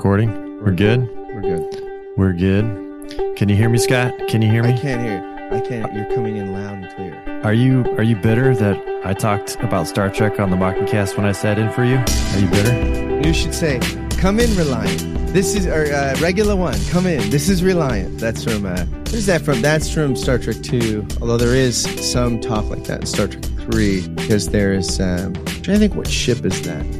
recording? We're good. We're good. We're good. Can you hear me, Scott? Can you hear me? I can't hear. I can't. You're coming in loud and clear. Are you are you bitter that I talked about Star Trek on the Mockingcast when I sat in for you? Are you bitter? You should say, "Come in, Reliant." This is our uh, regular one. Come in. This is Reliant. That's from. Uh, where's that from? That's from Star Trek Two. Although there is some talk like that in Star Trek Three, because there is. Um, I'm trying to think what ship is that.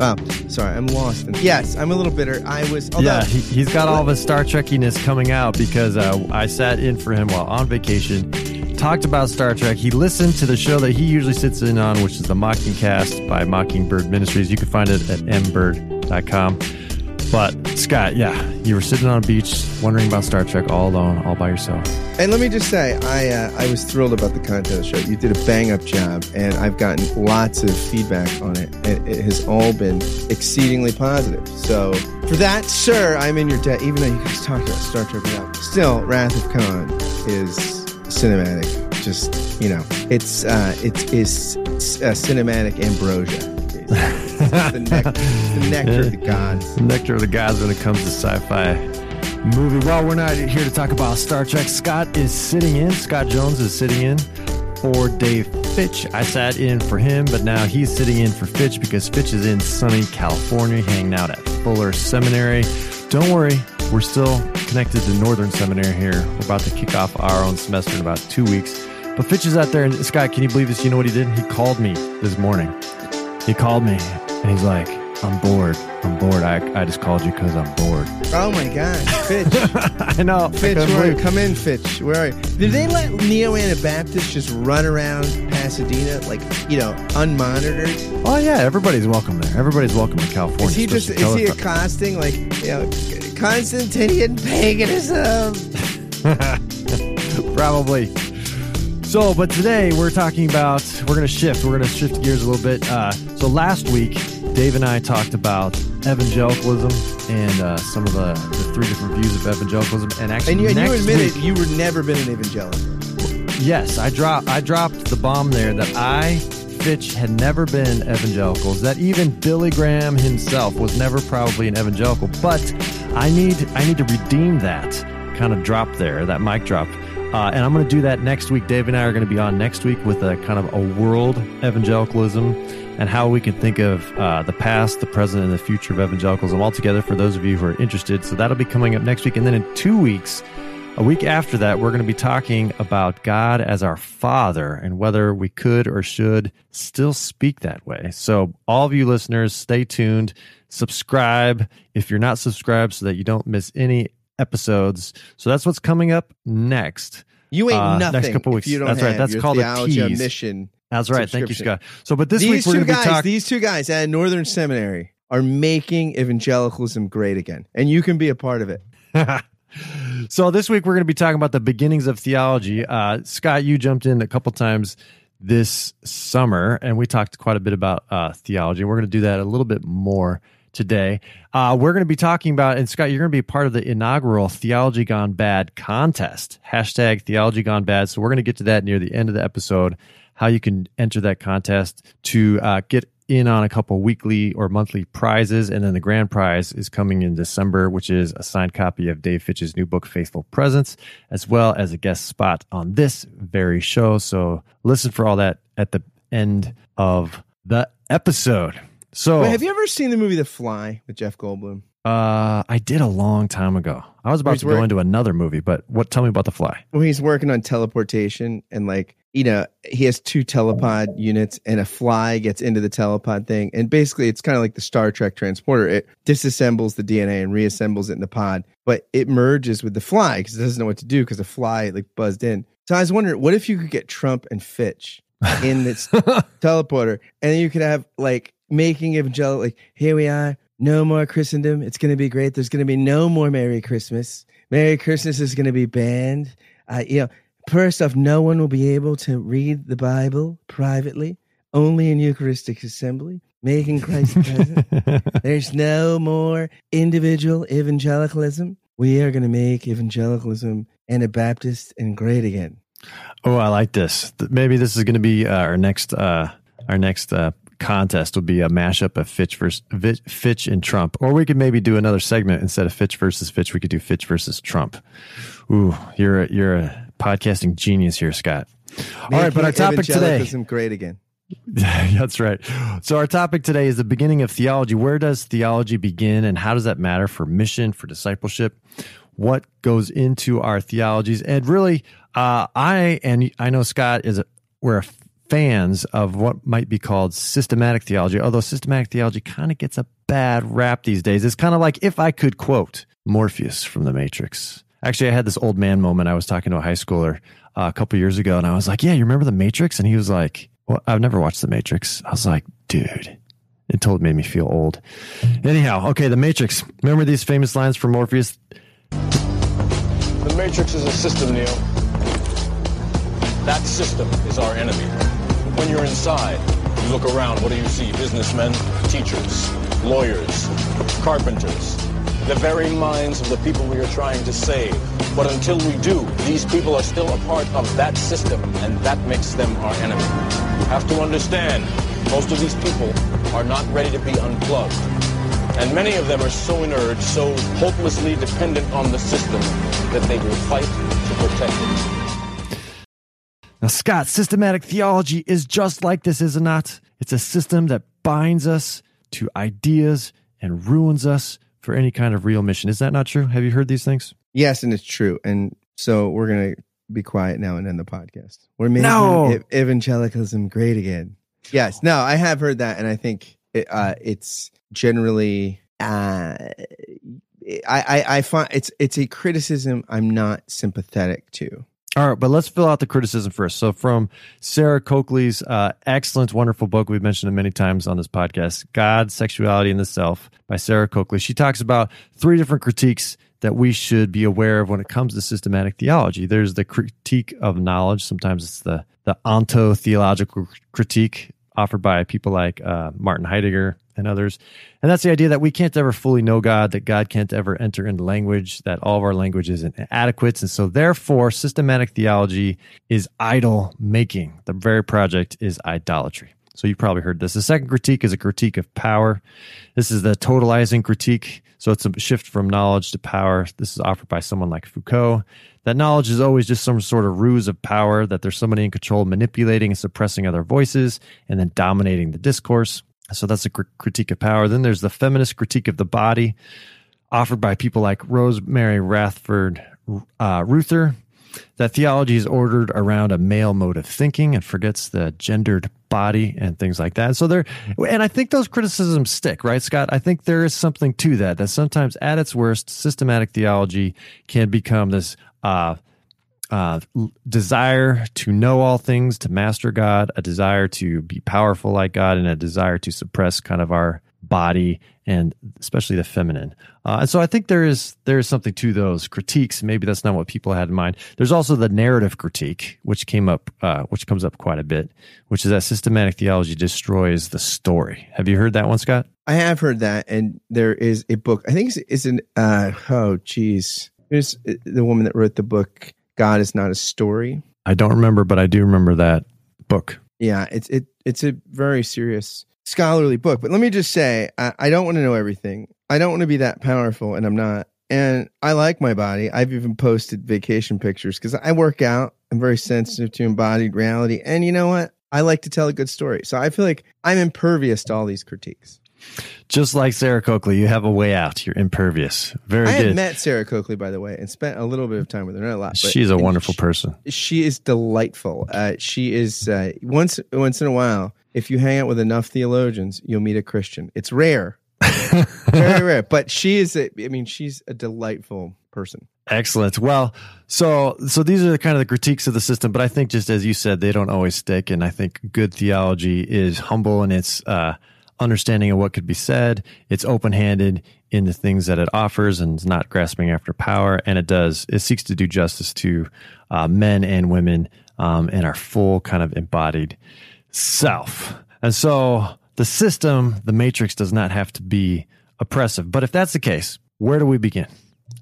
Wow, sorry, I'm lost. Yes, I'm a little bitter. I was. Although, yeah, he, he's got all the Star Trekkiness coming out because uh, I sat in for him while on vacation. Talked about Star Trek. He listened to the show that he usually sits in on, which is the Mockingcast by Mockingbird Ministries. You can find it at mbird.com. But Scott, yeah, you were sitting on a beach wondering about Star Trek all alone, all by yourself. And let me just say, I uh, I was thrilled about the content of the show. You did a bang up job, and I've gotten lots of feedback on it. And it has all been exceedingly positive. So for that, sir, I'm in your debt. Even though you guys talked about Star Trek without, still, Wrath of Khan is cinematic. Just you know, it's uh, it's is uh, cinematic ambrosia. It's the, nec- the nectar of the gods. The nectar of the gods when it comes to sci-fi movie. Well, we're not here to talk about Star Trek. Scott is sitting in. Scott Jones is sitting in for Dave Fitch. I sat in for him, but now he's sitting in for Fitch because Fitch is in sunny California, hanging out at Fuller Seminary. Don't worry, we're still connected to Northern Seminary here. We're about to kick off our own semester in about two weeks. But Fitch is out there, and Scott, can you believe this? You know what he did? He called me this morning. He called me, and he's like, "I'm bored. I'm bored. I, I just called you because I'm bored." Oh my God, Fitch. I know. Fitch, where are you? Come in, Fitch. Where are you? Did they let Neo Anabaptists just run around Pasadena, like, you know, unmonitored? Oh yeah, everybody's welcome there. Everybody's welcome in California. Is he just, is he accosting, like, you know, Constantinian paganism? Probably. So, but today we're talking about we're going to shift. We're to shift gears a little bit. Uh, so last week, Dave and I talked about evangelicalism and uh, some of the, the three different views of evangelicalism. And actually, And you, and you admitted week, you were never been an evangelical. yes, I dropped I dropped the bomb there that I Fitch had never been evangelicals. That even Billy Graham himself was never probably an evangelical. But I need I need to redeem that kind of drop there, that mic drop. Uh, and I'm going to do that next week. Dave and I are going to be on next week with a kind of a world evangelicalism and how we can think of uh, the past, the present, and the future of evangelicalism all together for those of you who are interested. So that'll be coming up next week. And then in two weeks, a week after that, we're going to be talking about God as our Father and whether we could or should still speak that way. So, all of you listeners, stay tuned, subscribe if you're not subscribed so that you don't miss any episodes. So, that's what's coming up next. You ain't Uh, next nothing couple if weeks. That's right. That's called a tease. mission. That's right. Thank you, Scott. So, but this these week we're going to be talking. these two guys at Northern Seminary are making evangelicalism great again. And you can be a part of it. so this week we're going to be talking about the beginnings of theology. Uh, Scott, you jumped in a couple times this summer, and we talked quite a bit about uh, theology. We're going to do that a little bit more today. Uh, we're going to be talking about, and Scott, you're going to be part of the inaugural Theology Gone Bad contest. Hashtag Theology Gone Bad. So we're going to get to that near the end of the episode. How you can enter that contest to uh, get in on a couple weekly or monthly prizes. And then the grand prize is coming in December, which is a signed copy of Dave Fitch's new book, Faithful Presence, as well as a guest spot on this very show. So listen for all that at the end of the episode. So Wait, have you ever seen the movie The Fly with Jeff Goldblum? uh, I did a long time ago. I was about to go into another movie, but what? Tell me about the fly. Where he's working on teleportation and like, you know, he has two telepod units and a fly gets into the telepod thing. And basically it's kind of like the Star Trek transporter. It disassembles the DNA and reassembles it in the pod, but it merges with the fly because it doesn't know what to do because the fly like buzzed in. So I was wondering, what if you could get Trump and Fitch in this teleporter and you could have like making evangelical like here we are no more christendom it's going to be great there's going to be no more merry christmas merry christmas is going to be banned uh, you know first off no one will be able to read the bible privately only in eucharistic assembly making christ present there's no more individual evangelicalism we are going to make evangelicalism anabaptist and great again Oh, I like this. Maybe this is going to be uh, our next uh, our next uh, contest will be a mashup of Fitch versus Fitch and Trump, or we could maybe do another segment instead of Fitch versus Fitch. We could do Fitch versus Trump. Ooh, you're a, you're a podcasting genius here, Scott. All right, but our topic today isn't great again. That's right. So our topic today is the beginning of theology. Where does theology begin, and how does that matter for mission, for discipleship? What goes into our theologies, and really, uh, I and I know Scott is a, we're fans of what might be called systematic theology, although systematic theology kind of gets a bad rap these days. It's kind of like if I could quote Morpheus from The Matrix. Actually, I had this old man moment. I was talking to a high schooler uh, a couple years ago, and I was like, "Yeah, you remember The Matrix?" And he was like, "Well, I've never watched The Matrix." I was like, "Dude." It totally made me feel old. Anyhow, okay, The Matrix. Remember these famous lines from Morpheus? The Matrix is a system, Neo. That system is our enemy. When you're inside, you look around, what do you see? Businessmen, teachers, lawyers, carpenters, the very minds of the people we are trying to save. But until we do, these people are still a part of that system, and that makes them our enemy. You have to understand, most of these people are not ready to be unplugged. And many of them are so inert, so hopelessly dependent on the system, that they will fight to protect it. Now, Scott, systematic theology is just like this, is it not? It's a system that binds us to ideas and ruins us for any kind of real mission. Is that not true? Have you heard these things? Yes, and it's true. And so we're going to be quiet now and end the podcast. We're making no. evangelicalism great again. Yes, no, I have heard that, and I think it, uh, it's generally. Uh, I, I, I find it's it's a criticism I'm not sympathetic to. All right, but let's fill out the criticism first. So, from Sarah Coakley's uh, excellent, wonderful book we've mentioned it many times on this podcast, God, Sexuality, and the Self by Sarah Coakley, she talks about three different critiques that we should be aware of when it comes to systematic theology. There's the critique of knowledge. Sometimes it's the the onto theological critique offered by people like uh, Martin Heidegger and others. And that's the idea that we can't ever fully know God, that God can't ever enter into language, that all of our language is inadequate. And so, therefore, systematic theology is idol making. The very project is idolatry. So, you've probably heard this. The second critique is a critique of power. This is the totalizing critique. So, it's a shift from knowledge to power. This is offered by someone like Foucault that knowledge is always just some sort of ruse of power, that there's somebody in control manipulating and suppressing other voices and then dominating the discourse. So that's a cr- critique of power. Then there's the feminist critique of the body, offered by people like Rosemary Radford uh, Ruether. That theology is ordered around a male mode of thinking and forgets the gendered body and things like that. So there, and I think those criticisms stick, right, Scott? I think there is something to that. That sometimes, at its worst, systematic theology can become this uh, uh, desire to know all things, to master God, a desire to be powerful like God, and a desire to suppress kind of our body and especially the feminine. Uh, and so I think there is there is something to those critiques. Maybe that's not what people had in mind. There's also the narrative critique, which came up, uh, which comes up quite a bit, which is that systematic theology destroys the story. Have you heard that one, Scott? I have heard that, and there is a book. I think it's, it's an uh, oh geez, Here's uh, the woman that wrote the book God is not a story. I don't remember, but I do remember that book. Yeah, it's it it's a very serious scholarly book. But let me just say, I, I don't want to know everything. I don't want to be that powerful, and I'm not. And I like my body. I've even posted vacation pictures because I work out. I'm very sensitive to embodied reality. And you know what? I like to tell a good story. So I feel like I'm impervious to all these critiques. Just like Sarah Coakley, you have a way out. You're impervious. Very I good. had met Sarah Coakley, by the way, and spent a little bit of time with her. Not a lot. But, She's a wonderful she, person. She is delightful. Uh, she is uh, once once in a while. If you hang out with enough theologians, you'll meet a Christian. It's rare, very rare. But she is. A, I mean, she's a delightful person. Excellent. Well, so so these are the kind of the critiques of the system, but I think just as you said, they don't always stick. And I think good theology is humble and it's uh, understanding of what could be said. It's open handed in the things that it offers and it's not grasping after power. And it does, it seeks to do justice to uh, men and women um, and our full kind of embodied self. And so the system, the matrix, does not have to be oppressive. But if that's the case, where do we begin?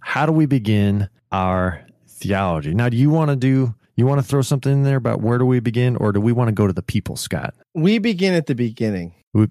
How do we begin our theology? Now, do you want to do You want to throw something in there about where do we begin, or do we want to go to the people, Scott? We begin at the beginning, We-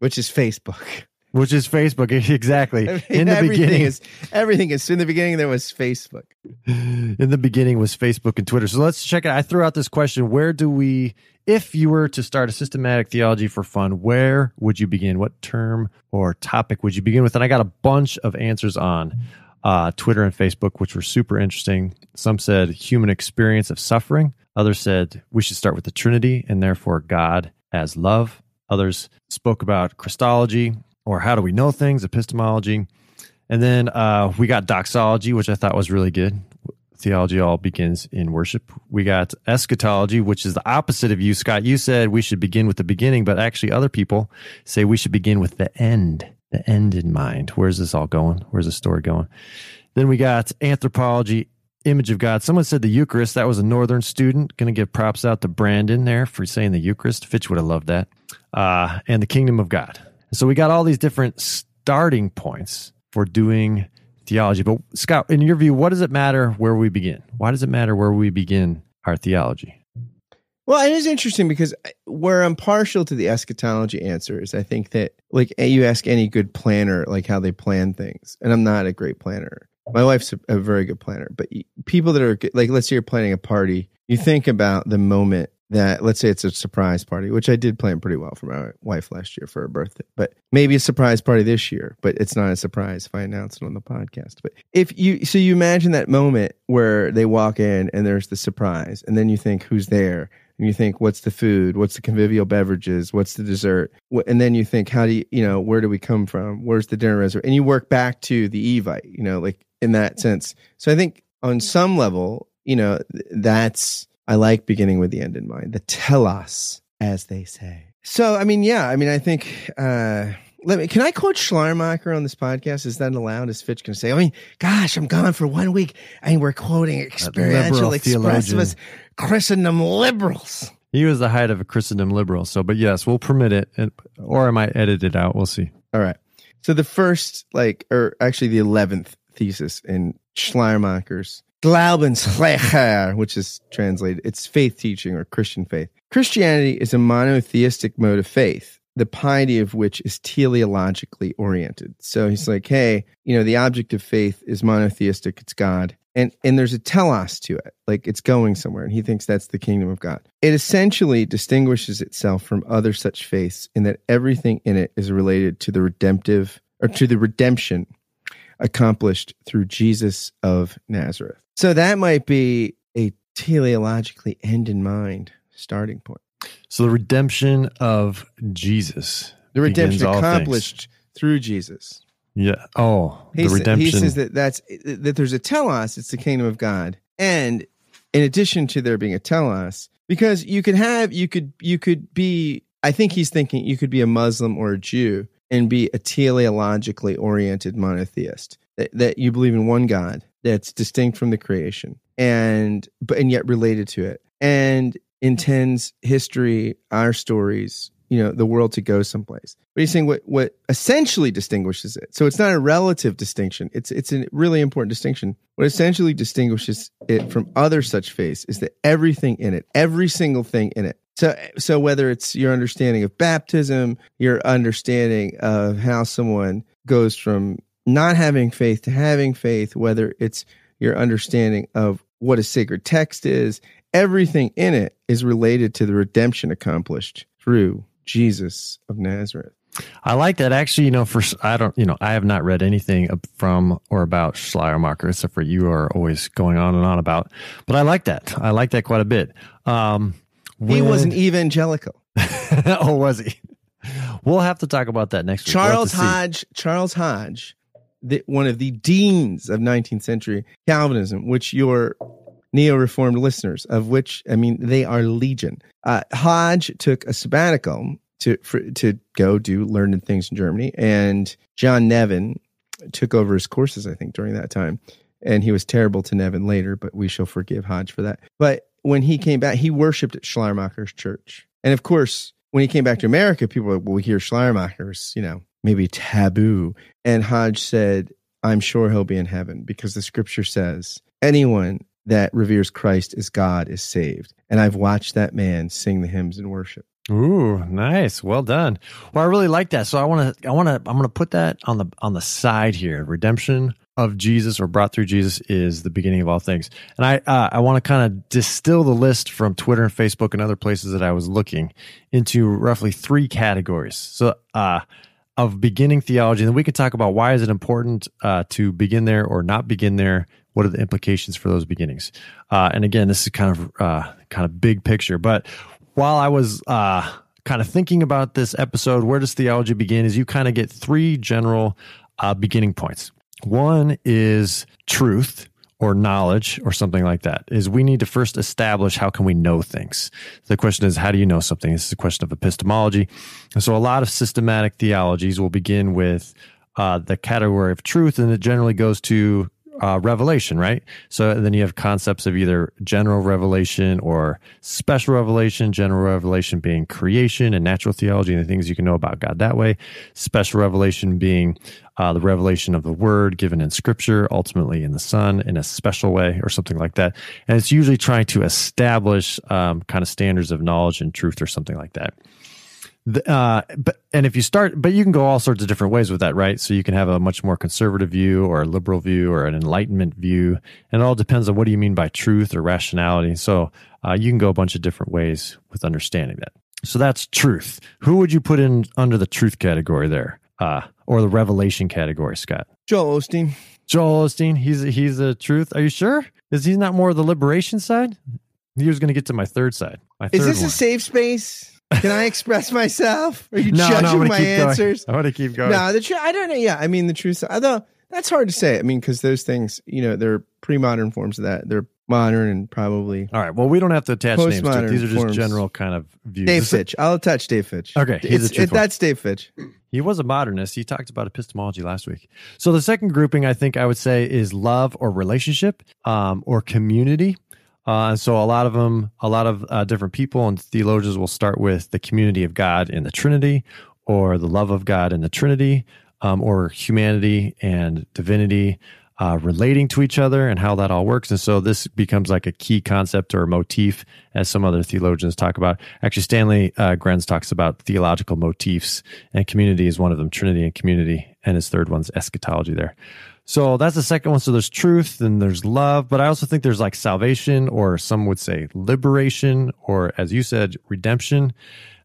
which is Facebook. Which is Facebook, exactly. I mean, in the everything beginning, is everything is in the beginning. There was Facebook. in the beginning was Facebook and Twitter. So let's check it. I threw out this question: Where do we, if you were to start a systematic theology for fun, where would you begin? What term or topic would you begin with? And I got a bunch of answers on uh, Twitter and Facebook, which were super interesting. Some said human experience of suffering. Others said we should start with the Trinity and therefore God as love. Others spoke about Christology or how do we know things, epistemology. And then uh, we got doxology, which I thought was really good. Theology all begins in worship. We got eschatology, which is the opposite of you, Scott. You said we should begin with the beginning, but actually, other people say we should begin with the end, the end in mind. Where's this all going? Where's the story going? Then we got anthropology, image of God. Someone said the Eucharist. That was a Northern student. Going to give props out to Brandon there for saying the Eucharist. Fitch would have loved that. Uh, and the kingdom of God. So we got all these different starting points for doing theology. But Scott, in your view, what does it matter where we begin? Why does it matter where we begin our theology? Well, it is interesting because where I'm partial to the eschatology answer is I think that like you ask any good planner like how they plan things, and I'm not a great planner. My wife's a, very good planner, but people that are like, let's say you're planning a party, you think about the moment that, let's say it's a surprise party, which I did plan pretty well for my wife last year for her birthday, but maybe a surprise party this year, but it's not a surprise if I announce it on the podcast. But if you, so you imagine that moment where they walk in and there's the surprise, and then you think, who's there? and you think what's the food? What's the convivial beverages? What's the dessert? And then you think how do you you know where do we come from? Where's the dinner reservation and you work back to the evite you know like in that sense. So i think on some level you know that's i like beginning with the end in mind the telos as they say so i mean yeah i mean i think uh let me. Can I quote Schleiermacher on this podcast? Is that allowed? Is Fitch going to say? I mean, gosh, I'm gone for one week, and we're quoting experiential, expressivist Christendom liberals. He was the height of a Christendom liberal. So, but yes, we'll permit it, and, or I might edit it out. We'll see. All right. So the first, like, or actually the eleventh thesis in Schleiermacher's Glaubenslehre, which is translated, it's faith teaching or Christian faith. Christianity is a monotheistic mode of faith, the piety of which is teleologically oriented. So he's like, hey, you know, the object of faith is monotheistic, it's God. And and there's a telos to it, like it's going somewhere, and he thinks that's the kingdom of God. It essentially distinguishes itself from other such faiths in that everything in it is related to the redemptive or to the redemption accomplished through Jesus of Nazareth. So that might be a teleologically end in mind starting point. So, the redemption of Jesus. The redemption accomplished through Jesus. Yeah. Oh, He, the sa- redemption. he says that that's that there's a telos, it's the kingdom of God, and in addition to there being a telos, because you could have you could you could be. I think he's thinking you could be a Muslim or a Jew and be a teleologically oriented monotheist that, that you believe in one God that's distinct from the creation and but and yet related to it and intends history, our stories, you know, the world to go someplace. But he's saying what what essentially distinguishes it. So it's not a relative distinction. It's it's a really important distinction. What essentially distinguishes it from other such faiths is that everything in it, every single thing in it. So so whether it's your understanding of baptism, your understanding of how someone goes from not having faith to having faith, whether it's your understanding of what a sacred text is, everything in it is related to the redemption accomplished through Jesus of Nazareth. I like that. Actually, you know, for I don't, you know, I have not read anything from or about Schleiermacher except for you are always going on and on about. But I like that. I like that quite a bit. Um, He was an evangelical. oh, was he? We'll have to talk about that next week. We'll Charles. Hodge, Charles Hodge, the, one of the deans of 19th century Calvinism, which your neo-reformed listeners, of which I mean they are legion. Uh, Hodge took a sabbatical to for, to go do learned things in Germany, and John Nevin took over his courses. I think during that time, and he was terrible to Nevin later, but we shall forgive Hodge for that. But when he came back, he worshipped at Schleiermacher's church, and of course, when he came back to America, people were like, "Well, we hear Schleiermacher's, you know, maybe taboo." And Hodge said, "I'm sure he'll be in heaven because the Scripture says anyone." that reveres Christ as God is saved. And I've watched that man sing the hymns in worship. Ooh, nice. Well done. Well, I really like that. So I want to, I want to, I'm going to put that on the, on the side here. Redemption of Jesus or brought through Jesus is the beginning of all things. And I, uh, I want to kind of distill the list from Twitter and Facebook and other places that I was looking into roughly three categories. So, uh, of beginning theology, and then we can talk about why is it important uh, to begin there or not begin there. What are the implications for those beginnings? Uh, and again, this is kind of uh, kind of big picture. But while I was uh, kind of thinking about this episode, where does theology begin? Is you kind of get three general beginning points. One is truth or knowledge or something like that is we need to first establish how can we know things. The question is how do you know something? This is a question of epistemology. And so a lot of systematic theologies will begin with uh, the category of truth and it generally goes to uh, revelation, right? So then you have concepts of either general revelation or special revelation. General revelation being creation and natural theology and the things you can know about God that way. Special revelation being uh, the revelation of the Word given in Scripture, ultimately in the Son in a special way or something like that. And it's usually trying to establish um, kind of standards of knowledge and truth or something like that uh, but and if you start, but you can go all sorts of different ways with that, right? So you can have a much more conservative view, or a liberal view, or an enlightenment view, and it all depends on what do you mean by truth or rationality. So uh, you can go a bunch of different ways with understanding that. So that's truth. Who would you put in under the truth category there, uh, or the revelation category, Scott? Joel Osteen. Joel Osteen. He's he's the truth. Are you sure? Is he not more the liberation side? He was going to get to my third side. My Is this one. a safe space? Can I express myself? Are you no, judging no, my answers? Going. I want to keep going. No, the truth. I don't know. Yeah, I mean the truth. Although that's hard to say. I mean, because those things, you know, they're pre-modern forms of that. They're modern and probably. All right. Well, we don't have to attach names to it. These are just forms. general kind of views. Dave Fitch. I'll attach Dave Fitch. Okay, he's it's, it, that's Dave Fitch. He was a modernist. He talked about epistemology last week. So the second grouping, I think, I would say, is love or relationship um, or community. Uh, so a lot of them, a lot of uh, different people and theologians will start with the community of God in the Trinity, or the love of God in the Trinity, um, or humanity and divinity uh, relating to each other and how that all works. And so this becomes like a key concept or motif, as some other theologians talk about. Actually, Stanley uh, Grenz talks about theological motifs, and community is one of them. Trinity and community, and his third one's eschatology. There. So that's the second one. So there's truth and there's love, but I also think there's like salvation, or some would say liberation, or as you said, redemption.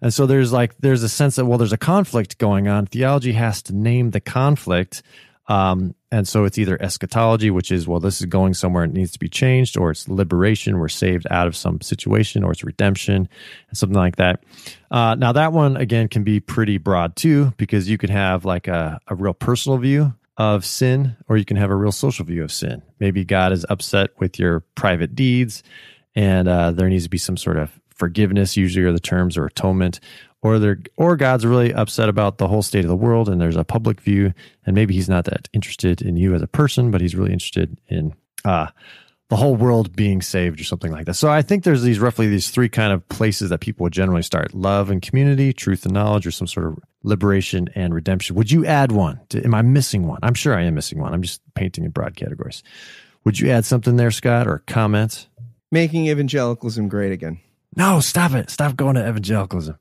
And so there's like, there's a sense that, well, there's a conflict going on. Theology has to name the conflict. Um, and so it's either eschatology, which is, well, this is going somewhere and it needs to be changed, or it's liberation, we're saved out of some situation, or it's redemption, and something like that. Uh, now, that one, again, can be pretty broad too, because you could have like a, a real personal view of sin, or you can have a real social view of sin. Maybe God is upset with your private deeds, and uh, there needs to be some sort of forgiveness, usually are the terms, or atonement, or there, or God's really upset about the whole state of the world, and there's a public view, and maybe He's not that interested in you as a person, but He's really interested in uh, the whole world being saved or something like that. So I think there's these roughly these three kind of places that people would generally start: love and community, truth and knowledge, or some sort of liberation and redemption. Would you add one? To, am I missing one? I'm sure I am missing one. I'm just painting in broad categories. Would you add something there, Scott, or comment? Making evangelicalism great again. No, stop it. Stop going to evangelicalism.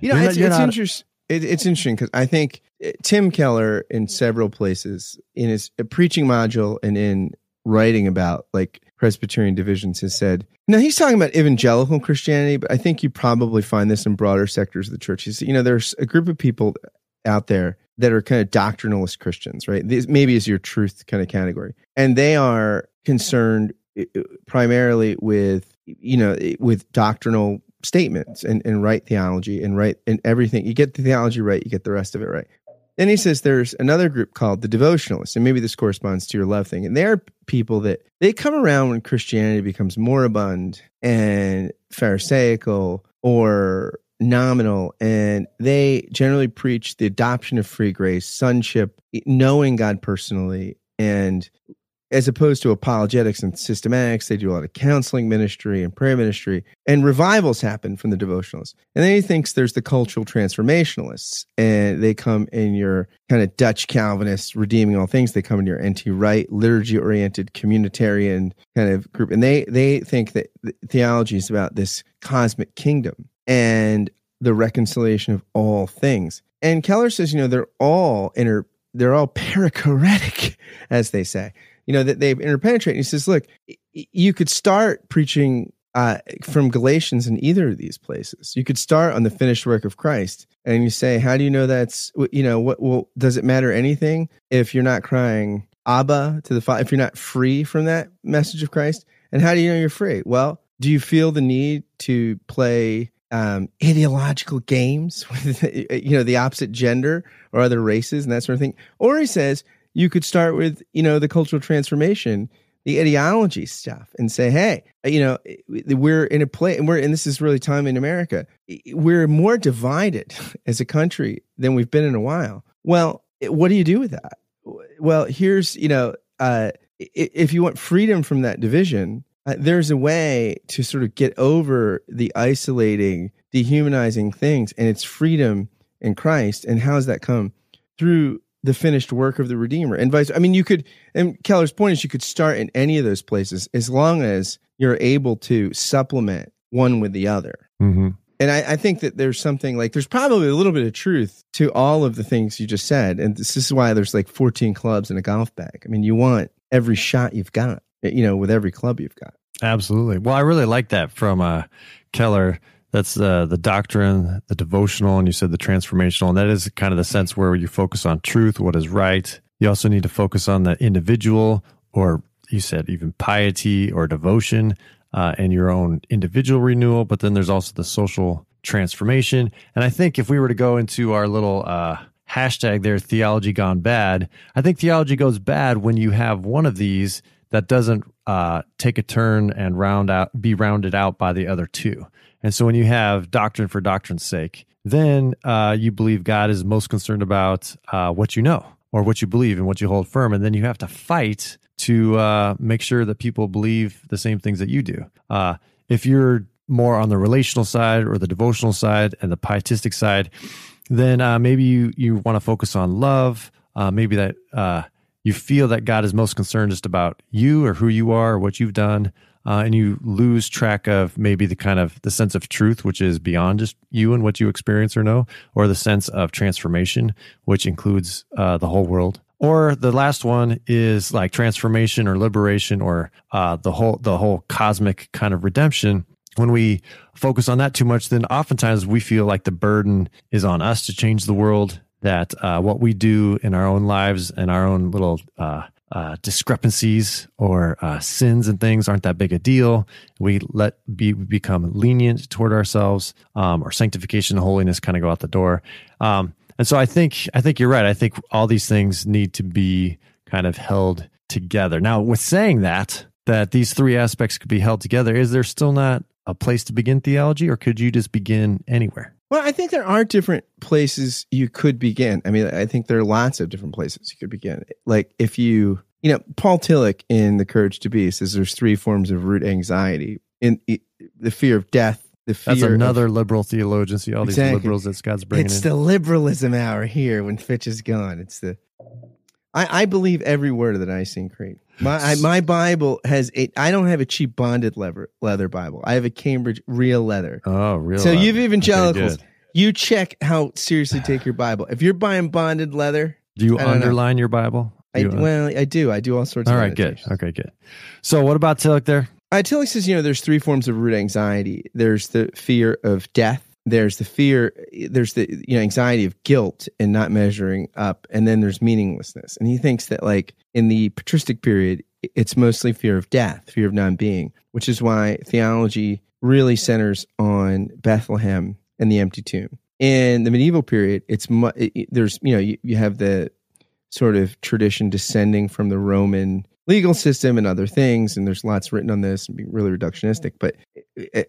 You know, you're it's, not, it's, interest, it, it's interesting because I think uh, Tim Keller, in several places, in his uh, preaching module and in writing about like Presbyterian divisions has said. Now he's talking about evangelical Christianity, but I think you probably find this in broader sectors of the church. He's, you know, there's a group of people out there that are kind of doctrinalist Christians, right? This maybe is your truth kind of category, and they are concerned primarily with you know with doctrinal statements and, and right theology and right and everything. You get the theology right, you get the rest of it right. Then he says there's another group called the devotionalists, and maybe this corresponds to your love thing. And they're people that they come around when Christianity becomes moribund and pharisaical or nominal, and they generally preach the adoption of free grace, sonship, knowing God personally, and as opposed to apologetics and systematics, they do a lot of counseling ministry and prayer ministry, and revivals happen from the devotionalists. And then he thinks there's the cultural transformationalists, and they come in your kind of Dutch Calvinists, redeeming all things. They come in your anti-right, liturgy oriented, communitarian kind of group, and they they think that theology is about this cosmic kingdom and the reconciliation of all things. And Keller says, you know, they're all inter they're all perichoretic, as they say. You know that they've interpenetrated. He says, look, you could start preaching uh, from Galatians in either of these places. You could start on the finished work of Christ, and you say, how do you know that's you know what? Well, does it matter anything if you're not crying Abba to the Father? If you're not free from that message of Christ, and how do you know you're free? Well, do you feel the need to play um, ideological games with you know the opposite gender or other races and that sort of thing. Or he says you could start with you know the cultural transformation, the ideology stuff, and say, hey, you know, we're in a place, and we're and this is really time in America. We're more divided as a country than we've been in a while. Well, what do you do with that? Well, here's you know, uh, if you want freedom from that division, uh, there's a way to sort of get over the isolating, dehumanizing things, and it's freedom in Christ. And how does that come? Through the finished work of the Redeemer. And vice I mean, you could, and Keller's point is you could start in any of those places as long as you're able to supplement one with the other. Mm-hmm. And I, I, think that there's something like there's probably a little bit of truth to all of the things you just said. And this is why there's like 14 clubs in a golf bag. I mean, you want every shot you've got, you know, with every club you've got. Absolutely. Well, I really like that from uh, Keller. That's uh, the doctrine, the devotional, and you said the transformational. And that is kind of the sense where you focus on truth, what is right. You also need to focus on the individual, or you said even piety or devotion, uh, and your own individual renewal. But then there's also the social transformation. And I think if we were to go into our little uh, hashtag there, theology gone bad, I think theology goes bad when you have one of these that doesn't uh, take a turn and round out, be rounded out by the other two. And so when you have doctrine for doctrine's sake, then uh, you believe God is most concerned about uh, what you know or what you believe and what you hold firm. And then you have to fight to uh, make sure that people believe the same things that you do. Uh, if you're more on the relational side or the devotional side and the pietistic side, then uh, maybe you, you want to focus on love. maybe that you feel that God is most concerned just about you or who you are or what you've done, uh, and you lose track of maybe the kind of the sense of truth, which is beyond just you and what you experience or know, or the sense of transformation, which includes uh, the whole world. Or the last one is like transformation or liberation or uh, the whole the whole cosmic kind of redemption. When we focus on that too much, then oftentimes we feel like the burden is on us to change the world that uh, what we do in our own lives and our own little uh, uh, discrepancies or uh, sins and things aren't that big a deal. We let be become lenient toward ourselves. Um, our sanctification and holiness kind of go out the door. Um, and so I think I think you're right. I think all these things need to be kind of held together. Now, with saying that, that these three aspects could be held together, is there still not a place to begin theology, or could you just begin anywhere? Well, I think there are different places you could begin. I mean, I think there are lots of different places you could begin. Like if you, you know, Paul Tillich in The Courage to Be says there's three forms of root anxiety in the fear of death. The fear That's another of, liberal theologian. See all exactly. these liberals that Scott's bringing It's in. the liberalism hour here when Fitch is gone. It's the, I, I believe every word of the Nicene Creed. My I, my Bible has a. I don't have a cheap bonded leather leather Bible. I have a Cambridge real leather. Oh, real. So you've evangelicals. Okay, you check how seriously take your Bible. If you're buying bonded leather, do you underline know. your Bible? I, well, I do. I do all sorts. All right, good. Okay, good. So, what about Tillich there? Uh, Tillich says, you know, there's three forms of root anxiety. There's the fear of death. There's the fear. There's the you know anxiety of guilt and not measuring up, and then there's meaninglessness. And he thinks that like in the patristic period, it's mostly fear of death, fear of non-being, which is why theology really centers on Bethlehem and the empty tomb. In the medieval period, it's mu- it, there's you know you, you have the sort of tradition descending from the Roman legal system and other things, and there's lots written on this and being really reductionistic. But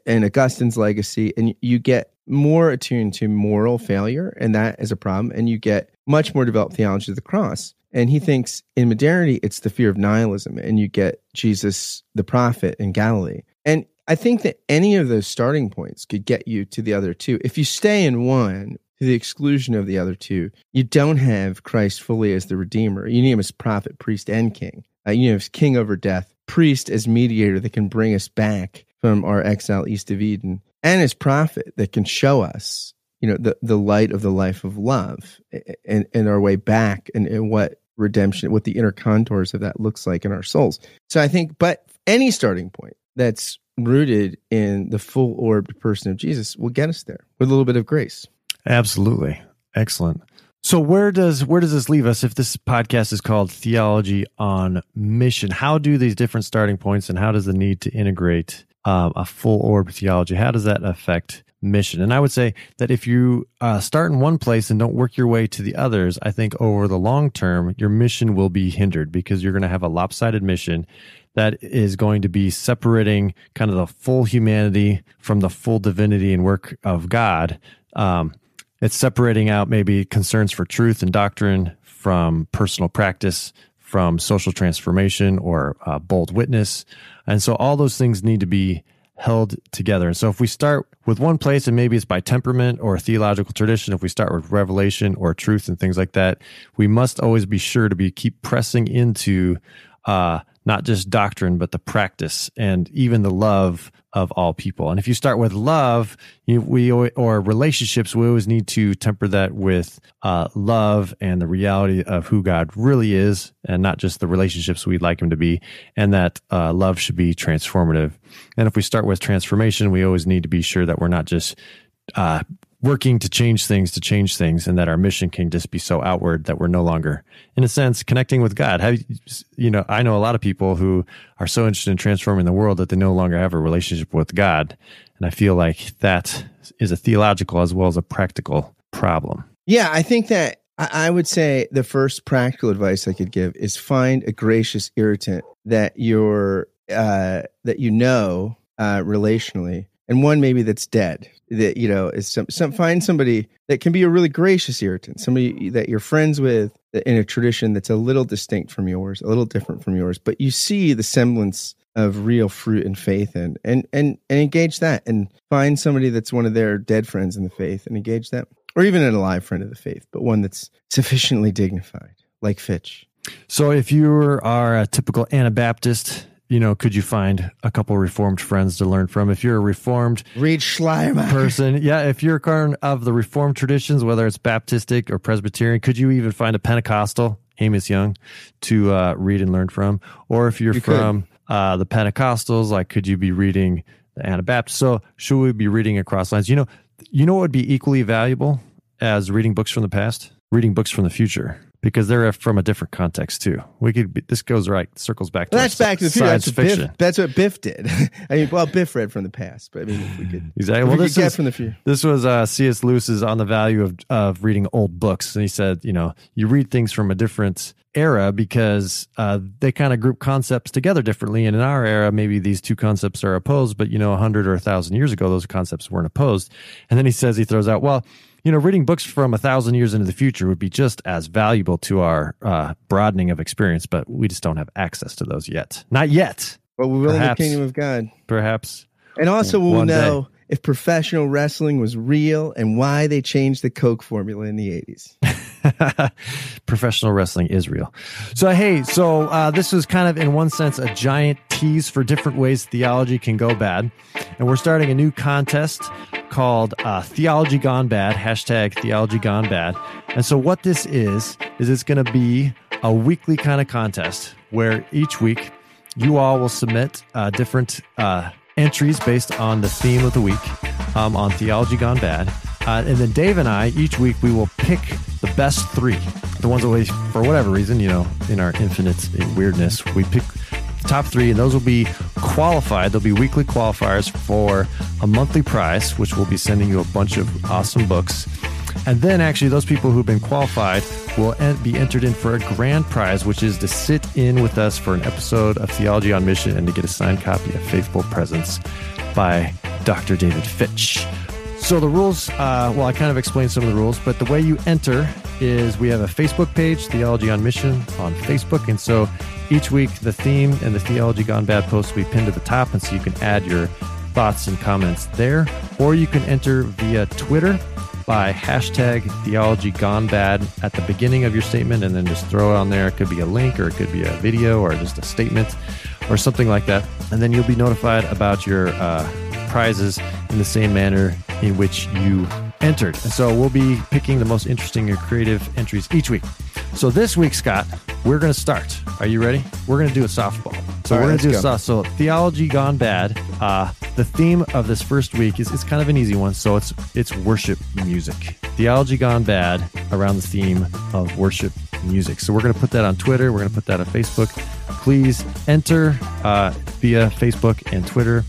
and Augustine's legacy, and you get more attuned to moral failure, and that is a problem, and you get much more developed theology of the cross And he thinks in modernity, it's the fear of nihilism, and you get Jesus the prophet in Galilee. And I think that any of those starting points could get you to the other two. If you stay in one to the exclusion of the other two, you don't have Christ fully as the Redeemer. You need him as prophet, priest, and king. Uh, you know, as king over death, priest as mediator that can bring us back from our exile east of Eden, and as prophet that can show us you know the the light of the life of love and and our way back and, and what redemption what the inner contours of that looks like in our souls. So i think but any starting point that's rooted in the full orbed person of jesus will get us there with a little bit of grace. Absolutely. Excellent. So where does where does this leave us if this podcast is called theology on mission? How do these different starting points and how does the need to integrate um, a full orb theology how does that affect mission. And I would say that if you uh, start in one place and don't work your way to the others, I think over the long term, your mission will be hindered because you're going to have a lopsided mission that is going to be separating kind of the full humanity from the full divinity and work of God. Um, it's separating out maybe concerns for truth and doctrine from personal practice, from social transformation or uh, bold witness. And so all those things need to be held together. And so if we start with one place and maybe it's by temperament or theological tradition, if we start with revelation or truth and things like that, we must always be sure to be keep pressing into uh, not just doctrine, but the practice and even the love of all people. And if you start with love, you, we or relationships, we always need to temper that with uh, love and the reality of who God really is, and not just the relationships we'd like Him to be. And that uh, love should be transformative. And if we start with transformation, we always need to be sure that we're not just uh, working to change things to change things and that our mission can just be so outward that we're no longer in a sense connecting with god. Have you know i know a lot of people who are so interested in transforming the world that they no longer have a relationship with god and i feel like that is a theological as well as a practical problem. Yeah i think that i would say the first practical advice i could give is find a gracious irritant that you're uh, that you know uh, relationally and one maybe that's dead that you know is some, some find somebody that can be a really gracious irritant somebody that you're friends with in a tradition that's a little distinct from yours a little different from yours but you see the semblance of real fruit and faith in and and and engage that and find somebody that's one of their dead friends in the faith and engage them or even an alive friend of the faith but one that's sufficiently dignified like fitch. So if you are a typical anabaptist you know, could you find a couple reformed friends to learn from? If you're a reformed read Schleimer person, yeah, if you're kind of the reformed traditions, whether it's Baptistic or Presbyterian, could you even find a Pentecostal, Amos Yong, to uh, read and learn from? Or if you're you from uh, the Pentecostals, like, could you be reading the Anabaptist? So, should we be reading across lines? You know, you know what would be equally valuable as reading books from the past? Reading books from the future because they're from a different context too. We could be, this goes right circles back to well, that's back to the future. That's what, Biff, that's what Biff did. I mean, well, Biff read from the past, but I mean, if we could exactly. well, we this is from the future. This was uh, C.S. Lewis's on the value of of reading old books, and he said, you know, you read things from a different era because uh, they kind of group concepts together differently. And in our era, maybe these two concepts are opposed, but you know, a hundred or a thousand years ago, those concepts weren't opposed. And then he says he throws out, well you know, reading books from a thousand years into the future would be just as valuable to our uh, broadening of experience, but we just don't have access to those yet. Not yet. But we will perhaps, in the kingdom of God. Perhaps. And also, we'll know day. if professional wrestling was real and why they changed the Coke formula in the 80s. professional wrestling is real. So, hey, so uh, this was kind of, in one sense, a giant tease for different ways theology can go bad. And we're starting a new contest called uh, Theology Gone Bad, hashtag Theology Gone Bad. And so, what this is, is it's going to be a weekly kind of contest where each week you all will submit uh, different uh, entries based on the theme of the week um, on Theology Gone Bad. Uh, and then Dave and I, each week, we will pick the best three. The ones that we, for whatever reason, you know, in our infinite weirdness, we pick top three, and those will be qualified. They'll be weekly qualifiers for a monthly prize, which will be sending you a bunch of awesome books. And then, actually, those people who've been qualified will be entered in for a grand prize, which is to sit in with us for an episode of Theology on Mission and to get a signed copy of Faithful Presence by Dr. David Fitch. So the rules, uh, well, I kind of explained some of the rules, but the way you enter is we have a Facebook page, Theology on Mission on Facebook. And so each week, the theme and the Theology Gone Bad post we pin to the top. And so you can add your thoughts and comments there, or you can enter via Twitter by hashtag theology gone bad at the beginning of your statement and then just throw it on there. It could be a link or it could be a video or just a statement or something like that. And then you'll be notified about your uh, prizes in the same manner in which you entered. And so we'll be picking the most interesting or creative entries each week. So this week, Scott, we're going to start. Are you ready? We're going to do a softball. So All we're right, going to do a let's soft. So theology gone bad. Uh, the theme of this first week is it's kind of an easy one. So it's it's worship music. Theology gone bad around the theme of worship music. So we're going to put that on Twitter. We're going to put that on Facebook. Please enter uh, via Facebook and Twitter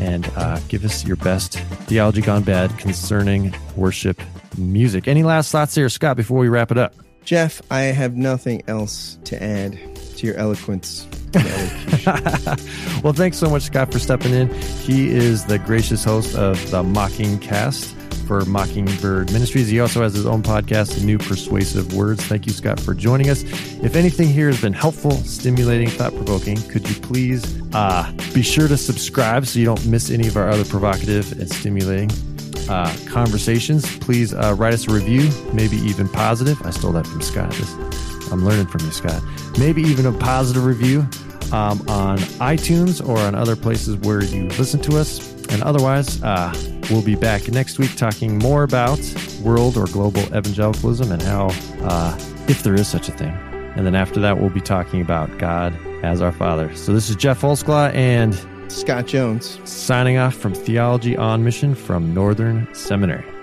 and uh, give us your best theology gone bad concerning worship music. Any last thoughts there, Scott, before we wrap it up? Geoff, I have nothing else to add to your eloquence. well, thanks so much, Scott, for stepping in. He is the gracious host of the Mockingcast for Mockingbird Ministries. He also has his own podcast, New Persuasive Words. Thank you, Scott, for joining us. If anything here has been helpful, stimulating, thought provoking, could you please uh, be sure to subscribe so you don't miss any of our other provocative and stimulating uh, conversations? Please uh, write us a review, maybe even positive. I stole that from Scott. This, I'm learning from you, Scott. Maybe even a positive review um, on iTunes or on other places where you listen to us. And otherwise, uh, we'll be back next week talking more about world or global evangelicalism and how, uh, if there is such a thing. And then after that, we'll be talking about God as our Father. So this is Geoff Holsclaw and Scott Jones. signing off from Theology on Mission from Northern Seminary.